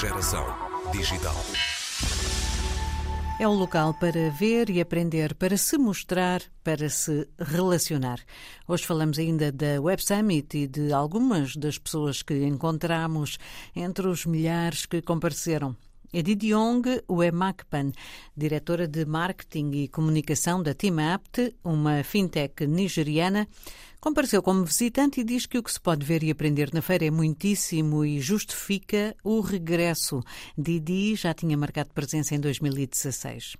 Geração digital. É o local para ver e aprender, para se mostrar, para se relacionar. Hoje falamos ainda da Web Summit e de algumas das pessoas que encontramos entre os milhares que compareceram. Edith Young Uemakpan, diretora de Marketing e Comunicação da TeamApt, uma fintech nigeriana, compareceu como visitante e diz que o que se pode ver e aprender na feira é muitíssimo e justifica o regresso. Didi já tinha marcado presença em 2016.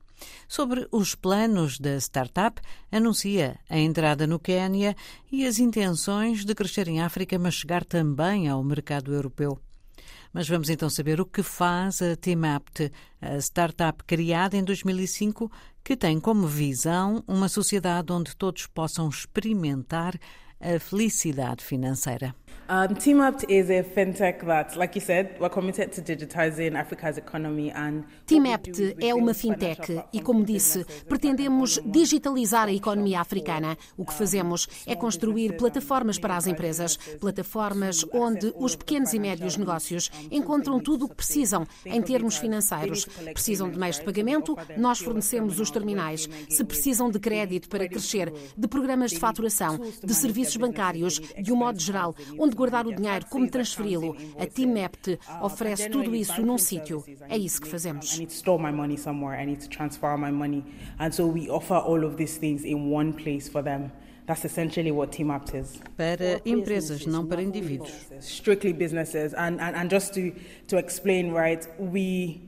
Sobre os planos da startup, anuncia a entrada no Quênia e as intenções de crescer em África, mas chegar também ao mercado europeu. Mas vamos então saber o que faz a TeamApt, a startup criada em 2005 que tem como visão uma sociedade onde todos possam experimentar a felicidade financeira. Um, TeamApt is a fintech that, like you said, we're committed to digitizing Africa's economy and TeamApt é uma fintech e, como disse, pretendemos digitalizar a economia africana. O que fazemos é construir plataformas para as empresas, plataformas onde os pequenos e médios negócios encontram tudo o que precisam em termos financeiros. Precisam de meios de pagamento, nós fornecemos os terminais. Se precisam de crédito para crescer, de programas de faturação, de serviços bancários, de um modo geral, onde guardar o dinheiro, como transferi-lo. A TeamApt oferece tudo isso num sítio. É isso que fazemos. I need to store my money somewhere. I need to transfer my money. And so we offer all of these things in one place for them. That's essentially what TeamApt is. Para empresas, não para indivíduos. Strictly businesses. And, and, and just to, to explain, right, we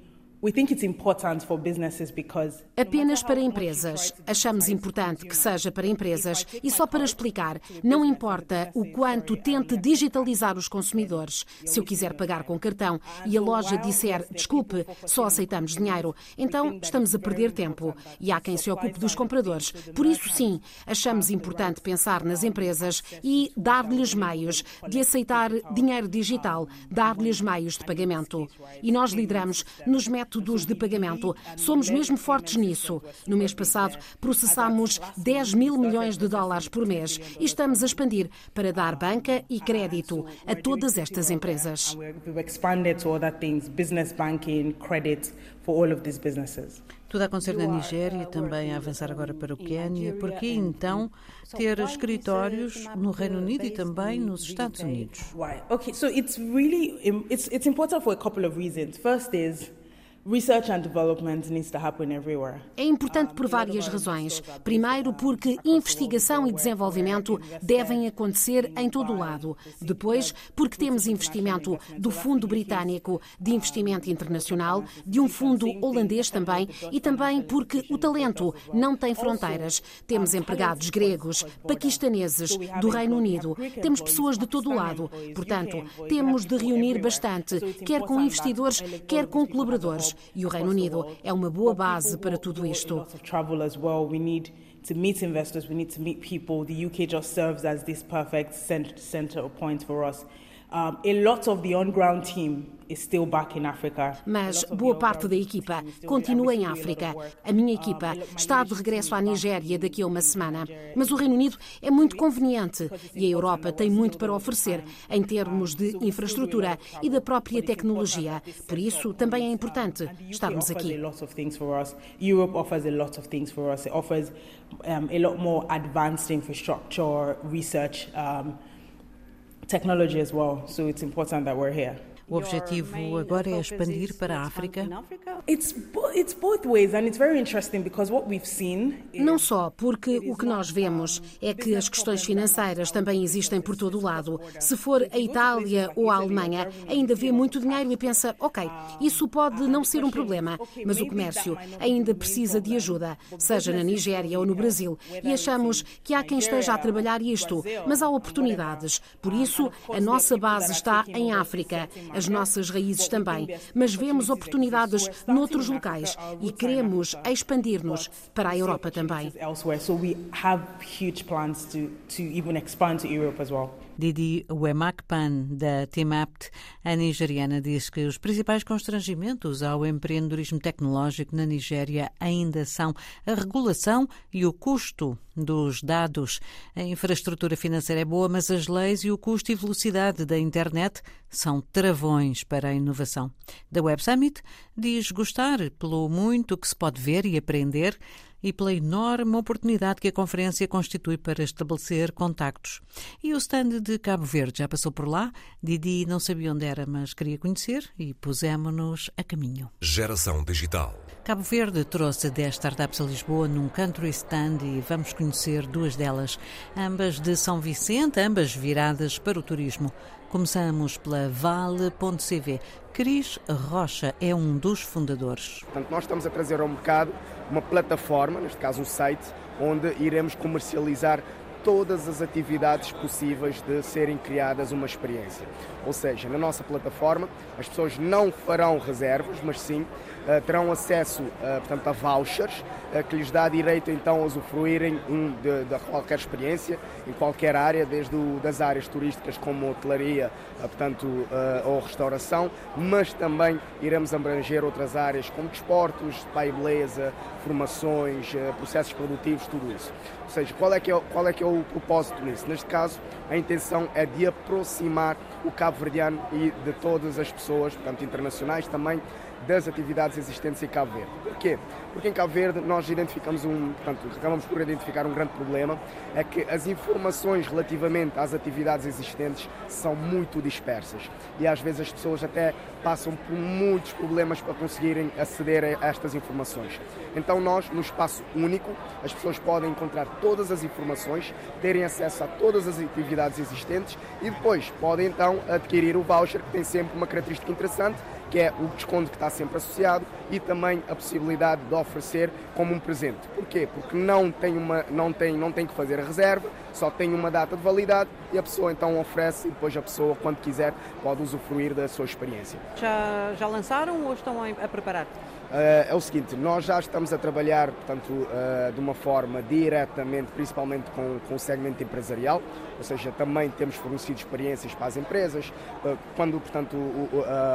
We think it's important for businesses because Apenas para empresas. Achamos importante que seja para empresas e só para explicar, não importa o quanto tente digitalizar os consumidores. Se eu quiser pagar com cartão e a loja disser, desculpe, só aceitamos dinheiro, então estamos a perder tempo e há quem se ocupe dos compradores. Por isso, sim, achamos importante pensar nas empresas e dar-lhes meios de aceitar dinheiro digital, dar-lhes meios de pagamento. E nós lideramos nos métodos métodos de pagamento. Somos mesmo fortes nisso. No mês passado, processámos 10 mil milhões de dólares por mês e estamos a expandir para dar banca e crédito a todas estas empresas. Tudo a acontecer na Nigéria e também a avançar agora para o Quênia. Por que então ter escritórios no Reino Unido e também nos Estados Unidos? Okay, so it's really it's it's important for a couple of reasons. First is é importante por várias razões. Primeiro, porque investigação e desenvolvimento devem acontecer em todo o lado. Depois, porque temos investimento do Fundo Britânico de Investimento Internacional, de um fundo holandês também, e também porque o talento não tem fronteiras. Temos empregados gregos, paquistaneses, do Reino Unido. Temos pessoas de todo o lado. Portanto, temos de reunir bastante, quer com investidores, quer com colaboradores e o Reino Unido é uma boa base para tudo isto. to meet investors, we need to meet people. The UK just serves as this perfect center point for us. A lot of the on-ground team Mas boa parte da equipa continua em África. A minha equipa está de regresso à Nigéria daqui a uma semana. Mas o Reino Unido é muito conveniente e a Europa tem muito para oferecer em termos de infraestrutura e da própria tecnologia. Por isso, também é importante estarmos aqui. Europe offers a lot of things for us. It offers um, a lot more advanced infrastructure, research. Um, technology as well. So it's important that we're here. O objetivo agora é expandir para a África? Não só, porque o que nós vemos é que as questões financeiras também existem por todo o lado. Se for a Itália ou a Alemanha, ainda vê muito dinheiro e pensa, ok, isso pode não ser um problema, mas o comércio ainda precisa de ajuda, seja na Nigéria ou no Brasil. E achamos que há quem esteja a trabalhar isto, mas há oportunidades. Por isso, a nossa base está em África as nossas raízes também, mas vemos oportunidades noutros locais e queremos expandir-nos para a Europa também. Didi Wemakpan, da Timapt, a nigeriana, diz que os principais constrangimentos ao empreendedorismo tecnológico na Nigéria ainda são a regulação e o custo dos dados. A infraestrutura financeira é boa, mas as leis e o custo e velocidade da internet são travões para a inovação. Da Web Summit diz gostar pelo muito que se pode ver e aprender e pela enorme oportunidade que a conferência constitui para estabelecer contactos. E o stand de Cabo Verde já passou por lá. Didi não sabia onde era, mas queria conhecer e pusemos-nos a caminho. Geração Digital. Cabo Verde trouxe 10 startups a Lisboa num country stand e vamos conhecer duas delas, ambas de São Vicente, ambas viradas para o turismo. Começamos pela Vale.cv. Cris Rocha é um dos fundadores. Portanto, nós estamos a trazer ao mercado uma plataforma, neste caso um site, onde iremos comercializar todas as atividades possíveis de serem criadas uma experiência. Ou seja, na nossa plataforma as pessoas não farão reservas, mas sim uh, terão acesso uh, portanto, a vouchers uh, que lhes dá direito então a usufruírem um, de, de, qualquer experiência em qualquer área, desde o, das áreas turísticas como hotelaria, portanto, ou restauração, mas também iremos abranger outras áreas como desportos, pai e beleza, formações, processos produtivos, tudo isso. Ou seja, qual é que é, qual é, que é o propósito nisso? Neste caso, a intenção é de aproximar o cabo-verdiano e de todas as pessoas, portanto internacionais também, das atividades existentes em Cabo Verde. Porquê? Porque em Cabo Verde nós identificamos um, portanto, acabamos por identificar um grande problema, é que as informações relativamente às atividades existentes são muito dispersas e às vezes as pessoas até passam por muitos problemas para conseguirem aceder a estas informações. Então nós, no espaço único, as pessoas podem encontrar todas as informações, terem acesso a todas as atividades existentes e depois podem então adquirir o voucher que tem sempre uma característica interessante que é o desconto que está sempre associado e também a possibilidade de oferecer como um presente. Porquê? Porque não tem, uma, não tem, não tem que fazer a reserva, só tem uma data de validade e a pessoa então oferece e depois a pessoa, quando quiser, pode usufruir da sua experiência. Já, já lançaram ou estão a preparar? Uh, é o seguinte, nós já estamos a trabalhar, portanto, uh, de uma forma diretamente, principalmente com, com o segmento empresarial, ou seja, também temos fornecido experiências para as empresas, uh, quando, portanto,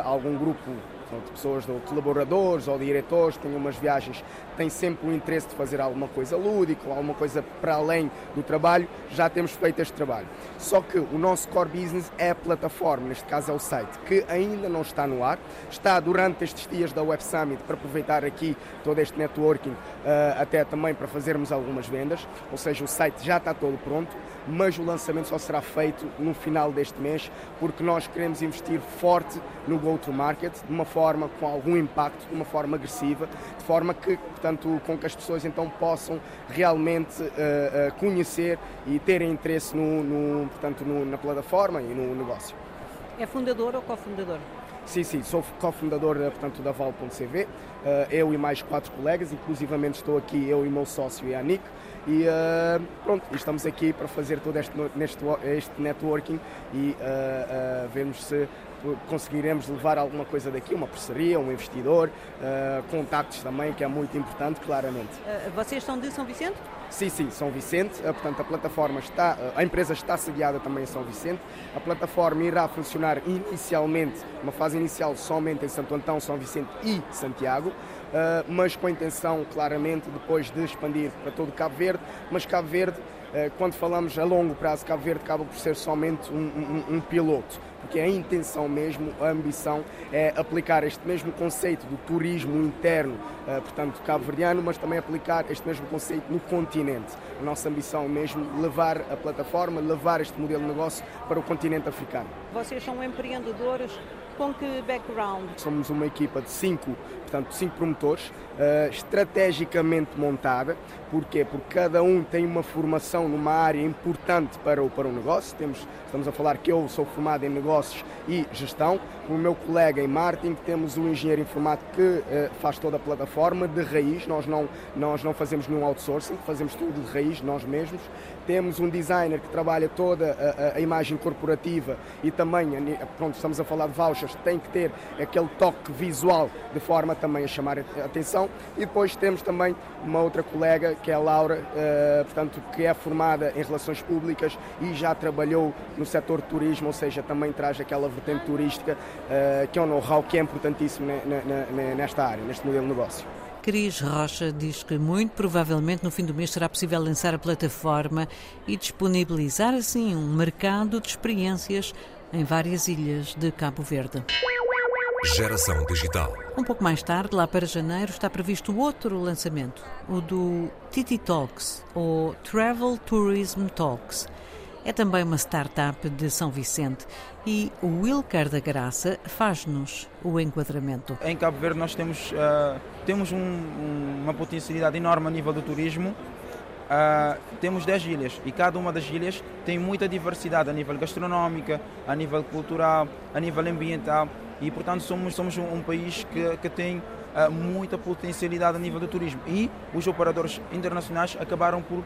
algum grupo de pessoas, ou colaboradores ou diretores, têm umas viagens, têm sempre o interesse de fazer alguma coisa lúdica ou alguma coisa para além do trabalho, já temos feito este trabalho. Só que o nosso core business é a plataforma, neste caso é o site, que ainda não está no ar, está durante estes dias da Web Summit para aproveitar aqui todo este networking, eh, até também para fazermos algumas vendas, ou seja, o site já está todo pronto, mas o lançamento só será feito no final deste mês, porque nós queremos investir forte no go-to-market, de uma forma com algum impacto, de uma forma agressiva, de forma que, portanto, com que as pessoas então possam realmente uh, uh, conhecer e terem interesse no, no portanto, no, na plataforma e no negócio. É fundador ou cofundador? Sim, sim, sou cofundador portanto, da Val.cv, uh, eu e mais quatro colegas, inclusivamente estou aqui eu e o meu sócio Yannick, e uh, pronto, estamos aqui para fazer todo este, neste, este networking e uh, vermos se conseguiremos levar alguma coisa daqui, uma parceria, um investidor, uh, contactos também, que é muito importante, claramente. Uh, vocês são de São Vicente? Sim, sim, São Vicente. Portanto, a plataforma está, a empresa está sediada também em São Vicente. A plataforma irá funcionar inicialmente, uma fase inicial somente em Santo Antão, São Vicente e Santiago. mas com a intenção, claramente, depois de expandir para todo Cabo Verde, mas Cabo Verde quando falamos a longo prazo, Cabo Verde acaba por ser somente um, um, um piloto porque a intenção mesmo, a ambição é aplicar este mesmo conceito do turismo interno, uh, portanto cabo-verdiano, mas também aplicar este mesmo conceito no continente. A nossa ambição mesmo levar a plataforma, levar este modelo de negócio para o continente africano. Vocês são empreendedores com que background? Somos uma equipa de cinco, portanto, cinco promotores, uh, estrategicamente montada. Porquê? Porque cada um tem uma formação numa área importante para o, para o negócio. Temos, estamos a falar que eu sou formado em negócio negócios e gestão. O meu colega em marketing, temos o engenheiro informático que uh, faz toda a plataforma de raiz, nós não, nós não fazemos nenhum outsourcing, fazemos tudo de raiz nós mesmos. Temos um designer que trabalha toda a, a, imagem corporativa e também, pronto, estamos a falar de vouchers, tem que ter aquele toque visual de forma também a chamar a atenção. E depois temos também uma outra colega que é a Laura, uh, portanto, que é formada em relações públicas e já trabalhou no setor turismo, ou seja, também traz aquela vertente turística, uh, que é um know-how que é importantíssimo nesta área, neste modelo de negócio. Cris Rocha diz que muito provavelmente no fim do mês será possível lançar a plataforma e disponibilizar assim um mercado de experiências em várias ilhas de Cabo Verde. Geração Digital. Um pouco mais tarde, lá para janeiro, está previsto outro lançamento, o do Titi Talks, ou Travel Tourism Talks. É também uma startup de São Vicente e o Wilcar da Graça faz-nos o enquadramento. Em Cabo Verde nós temos, uh, temos um, um, uma potencialidade enorme a nível do turismo. Uh, temos 10 ilhas e cada uma das ilhas tem muita diversidade a nível gastronómica, a nível cultural, a nível ambiental e portanto somos, somos um, um país que, que tem uh, muita potencialidade a nível do turismo. E os operadores internacionais acabaram por uh,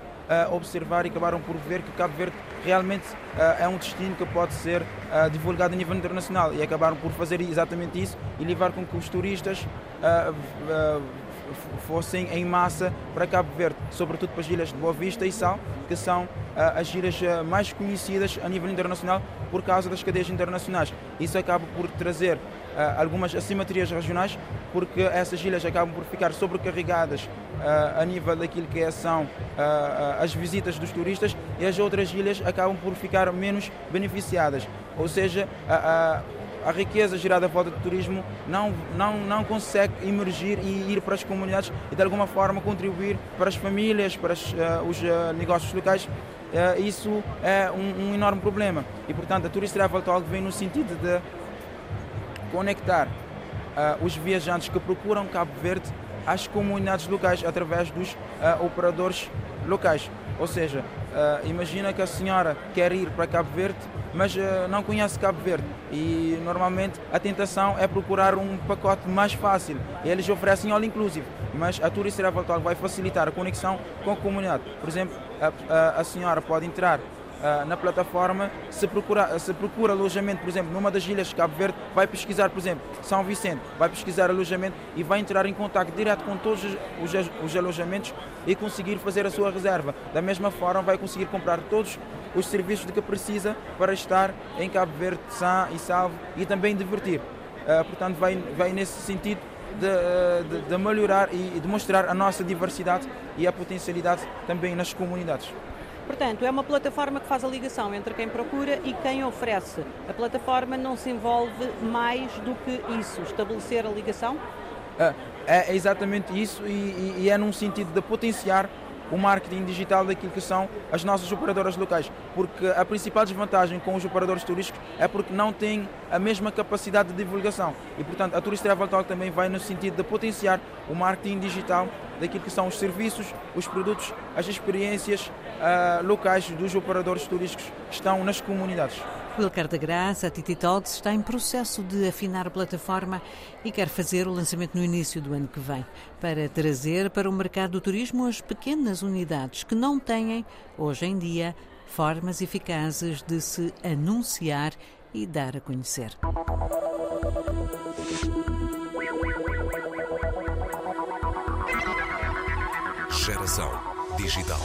observar e acabaram por ver que Cabo Verde realmente uh, é um destino que pode ser divulgado a nível internacional e acabaram por fazer exatamente isso e levar com que os turistas fossem em massa para Cabo Verde, sobretudo para as ilhas de Boa Vista e Sal, que são as ilhas mais conhecidas a nível internacional por causa das cadeias internacionais. Isso acaba por trazer uh, algumas assimetrias regionais, porque essas ilhas acabam por ficar sobrecarregadas a nível daquilo que é, são as visitas dos turistas e as outras ilhas acabam por ficar menos beneficiadas. Ou seja, a, riqueza gerada à volta do turismo não, não, não consegue emergir e ir para as comunidades e de alguma forma contribuir para as famílias, para as, uh, os uh, negócios locais. Uh, isso é um, um, enorme problema. E, portanto, a Tourist Travel Talk vem no sentido de conectar os viajantes que procuram Cabo Verde às comunidades locais através dos operadores locais. Ou seja, uh, imagina que a senhora quer ir para Cabo Verde, mas não conhece Cabo Verde e normalmente a tentação é procurar um pacote mais fácil. Eles oferecem all inclusive, mas a Tourist Travel Talk vai facilitar a conexão com a comunidade. Por exemplo, a, a, a senhora pode entrar uh, na plataforma, se procura, se procura alojamento, por exemplo, numa das ilhas de Cabo Verde, vai pesquisar, por exemplo, São Vicente, vai pesquisar alojamento e vai entrar em contato direto com todos os, os alojamentos e conseguir fazer a sua reserva. Da mesma forma, vai conseguir comprar todos os serviços de que precisa para estar em Cabo Verde sã e salvo e também divertir. Uh, portanto, vai, vai nesse sentido de, de, de melhorar e de mostrar a nossa diversidade e a potencialidade também nas comunidades. Portanto, é uma plataforma que faz a ligação entre quem procura e quem oferece. A plataforma não se envolve mais do que isso, estabelecer a ligação? É, é exatamente isso e, e é num sentido de potenciar o marketing digital daquilo que são as nossas operadoras locais, porque a principal desvantagem com os operadores turísticos é porque não têm a mesma capacidade de divulgação e, portanto, a Tourist Travel Talk também vai no sentido de potenciar o marketing digital daquilo que são os serviços, os produtos, as experiências uh, locais dos operadores turísticos que estão nas comunidades. Wilcar da Graça, a Titi Talks, está em processo de afinar a plataforma e quer fazer o lançamento no início do ano que vem, para trazer para o mercado do turismo as pequenas unidades que não têm, hoje em dia, formas eficazes de se anunciar e dar a conhecer. Geração Digital.